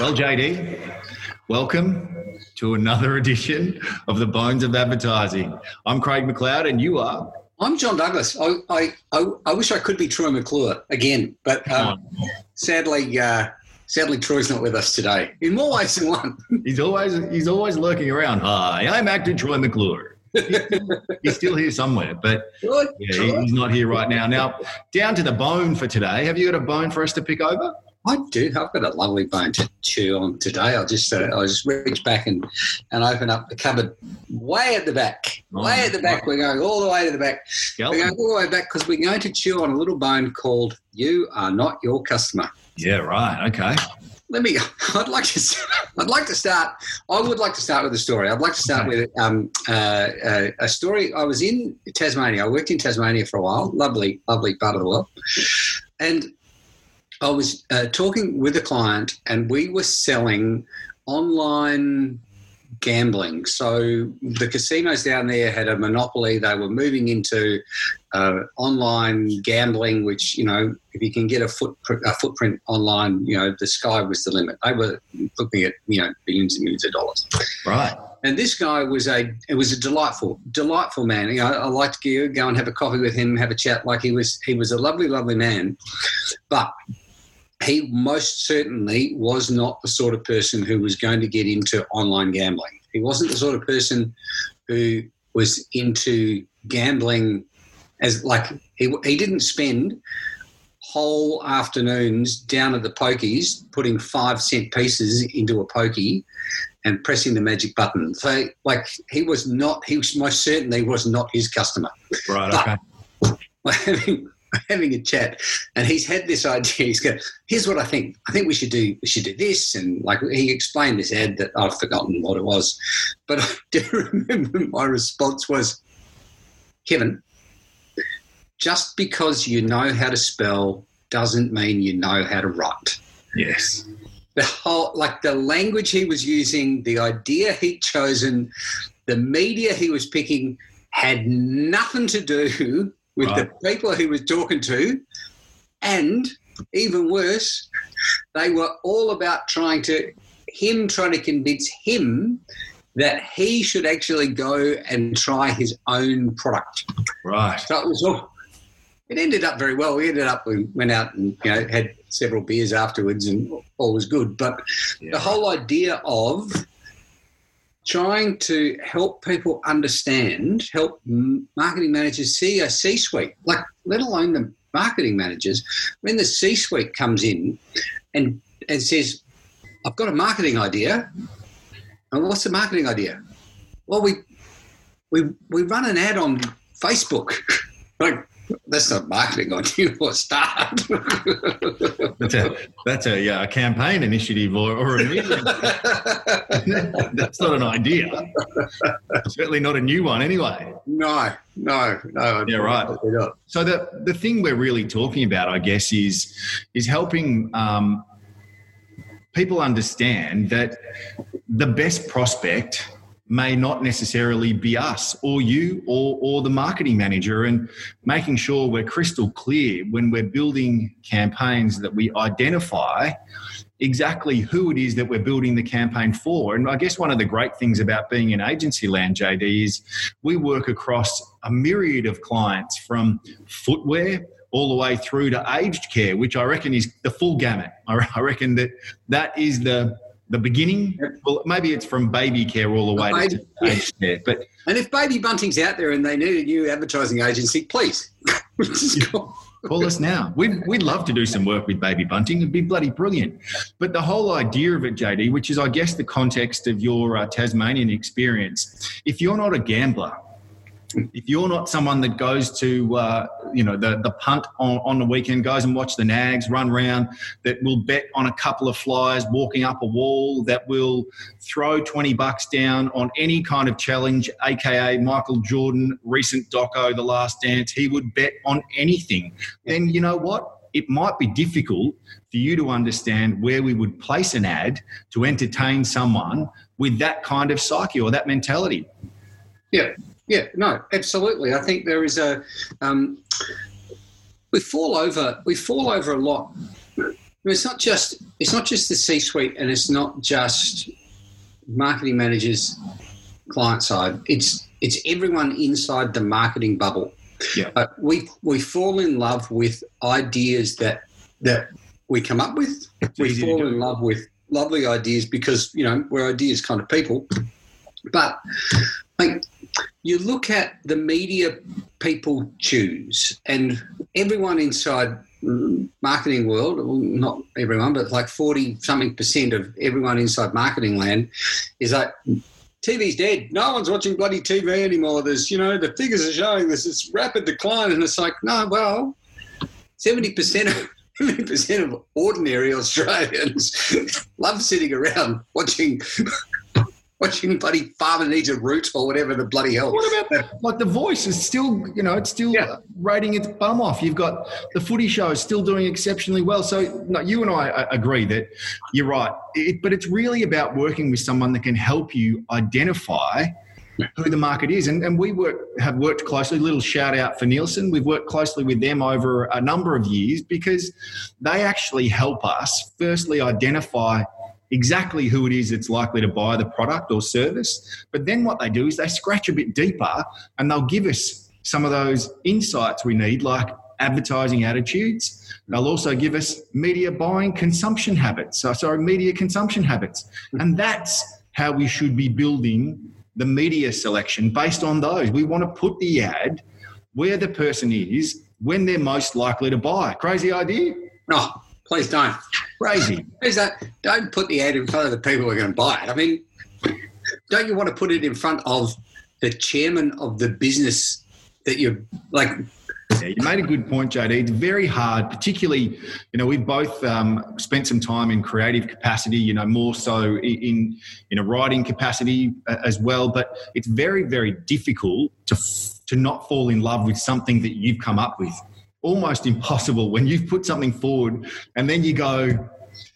Well, JD, welcome to another edition of the Bones of Advertising. I'm Craig McLeod, and you are. I'm John Douglas. I, I, I, I wish I could be Troy McClure again, but um, sadly, uh, sadly, Troy's not with us today. In more ways than one. He's always he's always lurking around. Hi, I'm actor Troy McClure. he's still here somewhere, but yeah, he's not here right now. Now, down to the bone for today. Have you got a bone for us to pick over? I do. I've got a lovely bone to chew on today. I'll just uh, I'll just reach back and, and open up the cupboard way at the back. Way at the back. We're going all the way to the back. We're going all the way back because we're going to chew on a little bone called "You Are Not Your Customer." Yeah. Right. Okay. Let me. I'd like to. I'd like to start. I would like to start with a story. I'd like to start okay. with um, uh, uh, a story. I was in Tasmania. I worked in Tasmania for a while. Lovely, lovely part of the world. And I was uh, talking with a client, and we were selling online gambling. So the casinos down there had a monopoly. They were moving into uh, online gambling, which you know, if you can get a, footprint, a footprint online, you know, the sky was the limit. They were looking at you know billions and millions of dollars. Right. And this guy was a it was a delightful delightful man. You know, I liked to go and have a coffee with him, have a chat. Like he was he was a lovely lovely man, but he most certainly was not the sort of person who was going to get into online gambling. He wasn't the sort of person who was into gambling as like he, he didn't spend whole afternoons down at the pokies putting five cent pieces into a pokey and pressing the magic button. So like he was not he was most certainly was not his customer. Right, but okay. Having having a chat, and he's had this idea. He's go, "Here's what I think. I think we should do. We should do this." And like he explained this ad that I've forgotten what it was, but I do remember my response was, "Kevin, just because you know how to spell doesn't mean you know how to write." Yes. The whole, like the language he was using, the idea he'd chosen, the media he was picking had nothing to do with right. the people he was talking to, and even worse, they were all about trying to him trying to convince him that he should actually go and try his own product. Right. So it was all. It ended up very well. We ended up we went out and you know had several beers afterwards, and all was good. But yeah. the whole idea of trying to help people understand, help marketing managers see a C suite, like let alone the marketing managers. When the C suite comes in and, and says, I've got a marketing idea. And what's the marketing idea? Well, we we we run an ad on Facebook. like that's not marketing on you or start. that's a that's a yeah, campaign initiative or, or a meeting. that's not an idea. Certainly not a new one anyway. No, no, no. Yeah, right. So the the thing we're really talking about, I guess, is is helping um, people understand that the best prospect may not necessarily be us or you or, or the marketing manager and making sure we're crystal clear when we're building campaigns that we identify exactly who it is that we're building the campaign for. And I guess one of the great things about being in agency land, JD, is we work across a myriad of clients from footwear all the way through to aged care, which I reckon is the full gamut. I reckon that that is the the beginning. Well, maybe it's from baby care all the way baby, to yeah. care. But and if Baby Bunting's out there and they need a new advertising agency, please call. call us now. We'd, we'd love to do some work with Baby Bunting. It'd be bloody brilliant. But the whole idea of it, JD, which is, I guess, the context of your uh, Tasmanian experience, if you're not a gambler, if you're not someone that goes to uh, you know the, the punt on, on the weekend goes and watch the nags run around that will bet on a couple of flies walking up a wall that will throw 20 bucks down on any kind of challenge aka michael jordan recent doco the last dance he would bet on anything. Then you know what? It might be difficult for you to understand where we would place an ad to entertain someone with that kind of psyche or that mentality. Yeah yeah, no, absolutely. I think there is a um, we fall over we fall over a lot it's not just it's not just the C-suite, and it's not just marketing managers, client side. It's it's everyone inside the marketing bubble. Yeah. Uh, we we fall in love with ideas that that we come up with. It's we fall in love with lovely ideas because you know we're ideas kind of people. But like you look at the media people choose, and everyone inside marketing world, well, not everyone, but like forty something percent of everyone inside marketing land is like. TV's dead. No one's watching bloody TV anymore. There's, you know, the figures are showing this this rapid decline, and it's like, no, well, seventy percent of seventy percent of ordinary Australians love sitting around watching watching bloody Father Needs a Root or whatever the bloody hell. What about like the voice is still, you know, it's still Yeah. rating its bum off. You've got the footy show is still doing exceptionally well. So no, you and I uh, agree that you're right. It, but it's really about working with someone that can help you identify who the market is. And, and we work have worked closely. Little shout out for Nielsen. We've worked closely with them over a number of years because they actually help us firstly identify exactly who it is that's likely to buy the product or service. But then what they do is they scratch a bit deeper and they'll give us some of those insights we need, like advertising attitudes. They'll also give us media buying consumption habits. So, sorry, media consumption habits. And that's how we should be building the media selection based on those. We want to put the ad where the person is when they're most likely to buy. Crazy idea? No, please don't. Crazy. Please don't, don't put the ad in front of the people who are going to buy it. I mean, don't you want to put it in front of the chairman of the business that you're like? Yeah, you made a good point, JD. It's very hard, particularly, you know, we've both um, spent some time in creative capacity, you know, more so in in a writing capacity uh, as well. But it's very, very difficult to f- to not fall in love with something that you've come up with. Almost impossible when you've put something forward and then you go,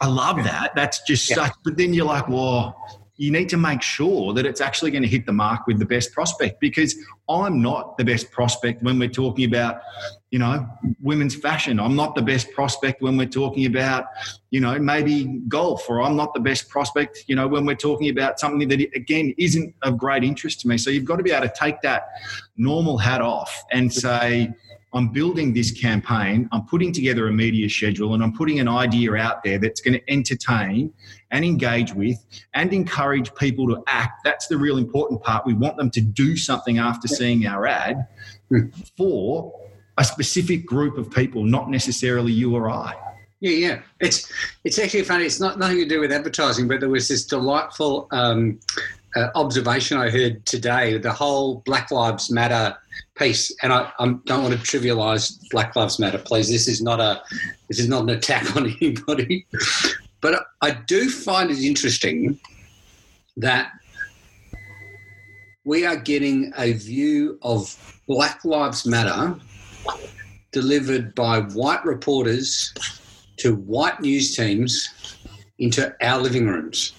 I love that. That's just Yeah. such. But then you're like, well, you need to make sure that it's actually going to hit the mark with the best prospect because I'm not the best prospect when we're talking about, you know, women's fashion. I'm not the best prospect when we're talking about, you know, maybe golf, or I'm not the best prospect, you know, when we're talking about something that, again, isn't of great interest to me. So you've got to be able to take that normal hat off and say, I'm building this campaign, I'm putting together a media schedule, and I'm putting an idea out there that's going to entertain and engage with and encourage people to act. That's the real important part. We want them to do something after seeing our ad Hmm. for a specific group of people, not necessarily you or I. Yeah, yeah. It's it's actually funny. It's not nothing to do with advertising, but there was this delightful um, uh, observation I heard today. The whole Black Lives Matter piece, and I, I don't want to trivialise Black Lives Matter. Please, this is not a this is not an attack on anybody, but I do find it interesting that we are getting a view of Black Lives Matter delivered by white reporters to white news teams into our living rooms.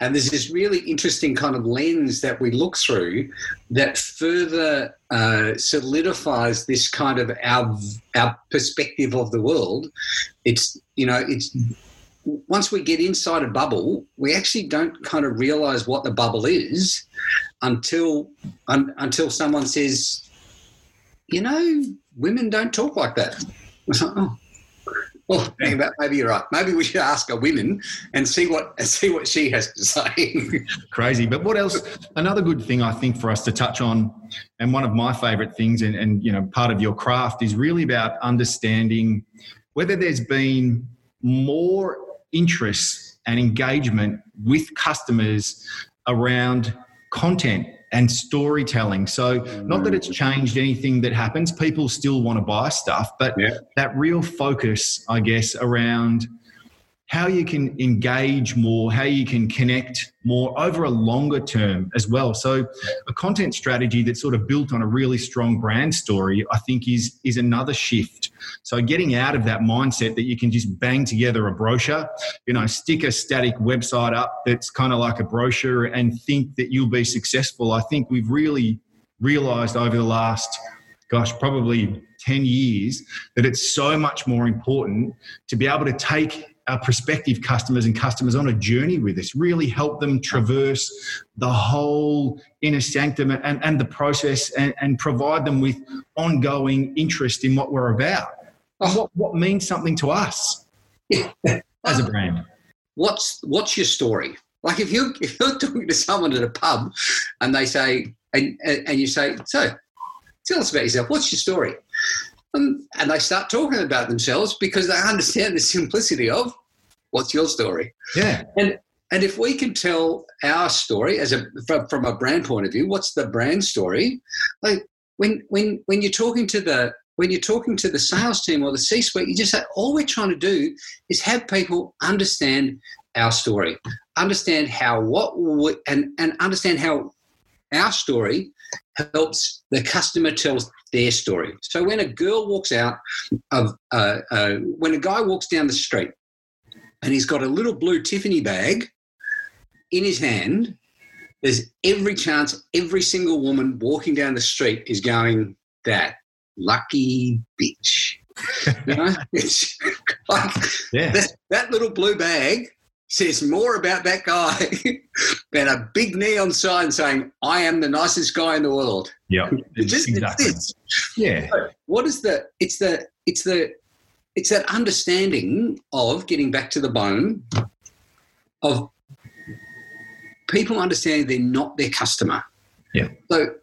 And there's this really interesting kind of lens that we look through that further uh, solidifies this kind of our our perspective of the world. It's you know it's once we get inside a bubble, we actually don't kind of realize what the bubble is until un, until someone says, you know, women don't talk like that. Oh. Well, maybe, maybe you're right. Maybe we should ask a woman and see what see what she has to say. Crazy. But what else? Another good thing I think for us to touch on, and one of my favorite things, and, and you know, part of your craft is really about understanding whether there's been more interest and engagement with customers around content and storytelling. So, not that it's mm. changed anything that happens, people still want to buy stuff, but Yeah. that real focus, I guess, around how you can engage more, how you can connect more over a longer term as well. So, a content strategy that's sort of built on a really strong brand story, I think, is is another shift. So, getting out of that mindset that you can just bang together a brochure, you know, stick a static website up that's kind of like a brochure and think that you'll be successful. I think we've really realized over the last, gosh, probably 10 years that it's so much more important to be able to take our prospective customers and customers on a journey with us, really help them traverse the whole inner sanctum and, and the process and, and provide them with ongoing interest in what we're about. Oh. What, what means something to us as a brand? What's what's your story? Like if you if you're talking to someone at a pub and they say and and you say, so tell us about yourself. What's your story? And, and they start talking about themselves because they understand the simplicity of what's your story. Yeah. And and if we can tell our story as a from, from a brand point of view, what's the brand story? Like when when when you're talking to the when you're talking to the sales team or the C-suite, you just say all we're trying to do is have people understand our story, understand how what we, and and understand how our story helps the customer tell their story. So when a girl walks out of uh, uh, when a guy walks down the street and he's got a little blue Tiffany bag in his hand, there's every chance every single woman walking down the street is going that lucky bitch. you know, it's like Yeah. that, that little blue bag says more about that guy than a big neon sign saying, I am the nicest guy in the world. Yep. It just exactly. Yeah. What is the it's the it's the it's that understanding of getting back to the bone of people understanding they're not their customer. Yeah. So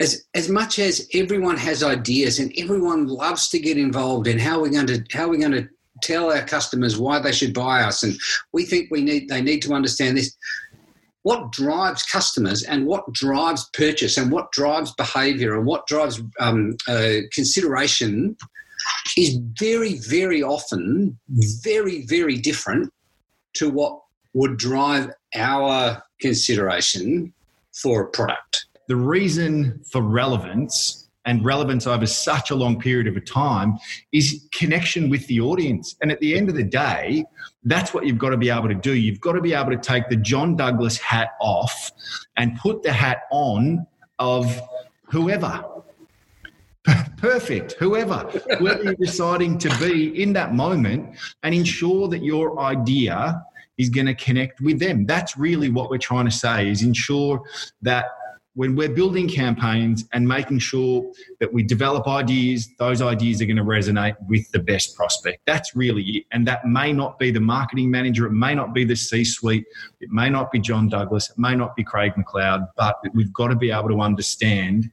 as as much as everyone has ideas and everyone loves to get involved in how we're going to how we're going to tell our customers why they should buy us and we think we need they need to understand this. What drives customers and what drives purchase and what drives behavior and what drives um, uh, consideration is very very often very very different to what would drive our consideration for a product. The reason for relevance and relevance over such a long period of a time is connection with the audience. And at the end of the day, that's what you've got to be able to do. You've got to be able to take the John Douglas hat off and put the hat on of whoever. Perfect, whoever, whoever you're deciding to be in that moment, and ensure that your idea is going to connect with them. That's really what we're trying to say: is ensure that when we're building campaigns and making sure that we develop ideas, those ideas are going to resonate with the best prospect. That's really it. And that may not be the marketing manager, it may not be the C suite, it may not be John Douglas, it may not be Craig McLeod, but we've got to be able to understand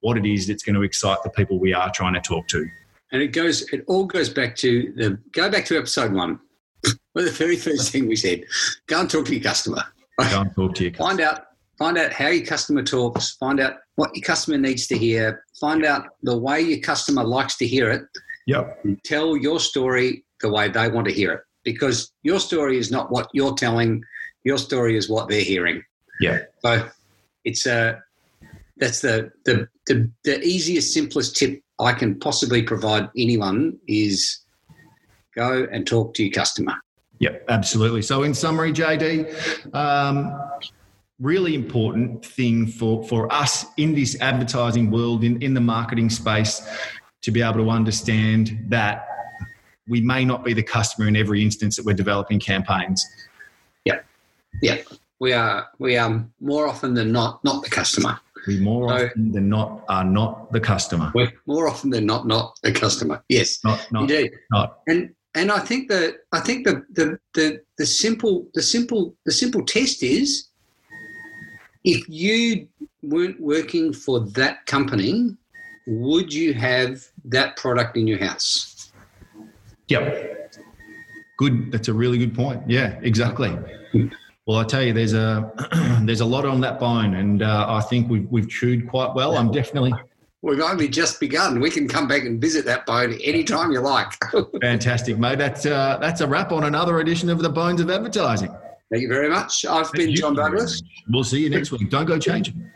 what it is that's going to excite the people we are trying to talk to. and it goes it all goes back to the go back to episode one well, the very first thing we said go and talk to your customer Go and talk to you. find out find out how your customer talks find out what your customer needs to hear find out the way your customer likes to hear it Yep. and tell your story the way they want to hear it because your story is not what you're telling your story is what they're hearing Yeah. so it's a that's the, the the the easiest simplest tip i can possibly provide anyone is go and talk to your customer Yep, absolutely. So, in summary, JD, um, really important thing for, for us in this advertising world, in, in the marketing space, to be able to understand that we may not be the customer in every instance that we're developing campaigns. yeah we are we are more often than not not the customer We more No. often than not are not the customer. we're more often than not not the customer yes Not, not, indeed not. and and I think that I think the, the the the simple the simple the simple test is if you weren't working for that company, would you have that product in your house? Yep. Good. That's a really good point. Yeah, exactly. Well, I tell you, there's a there's a lot on that bone, and uh, I think we've we've chewed quite well. I'm definitely We've only just begun. We can come back and visit that bone anytime you like. fantastic, mate. That's uh, that's a wrap on another edition of the Bones of Advertising. Thank you very much. I've been Thank you John Douglas. We'll see you next week. Don't go changing.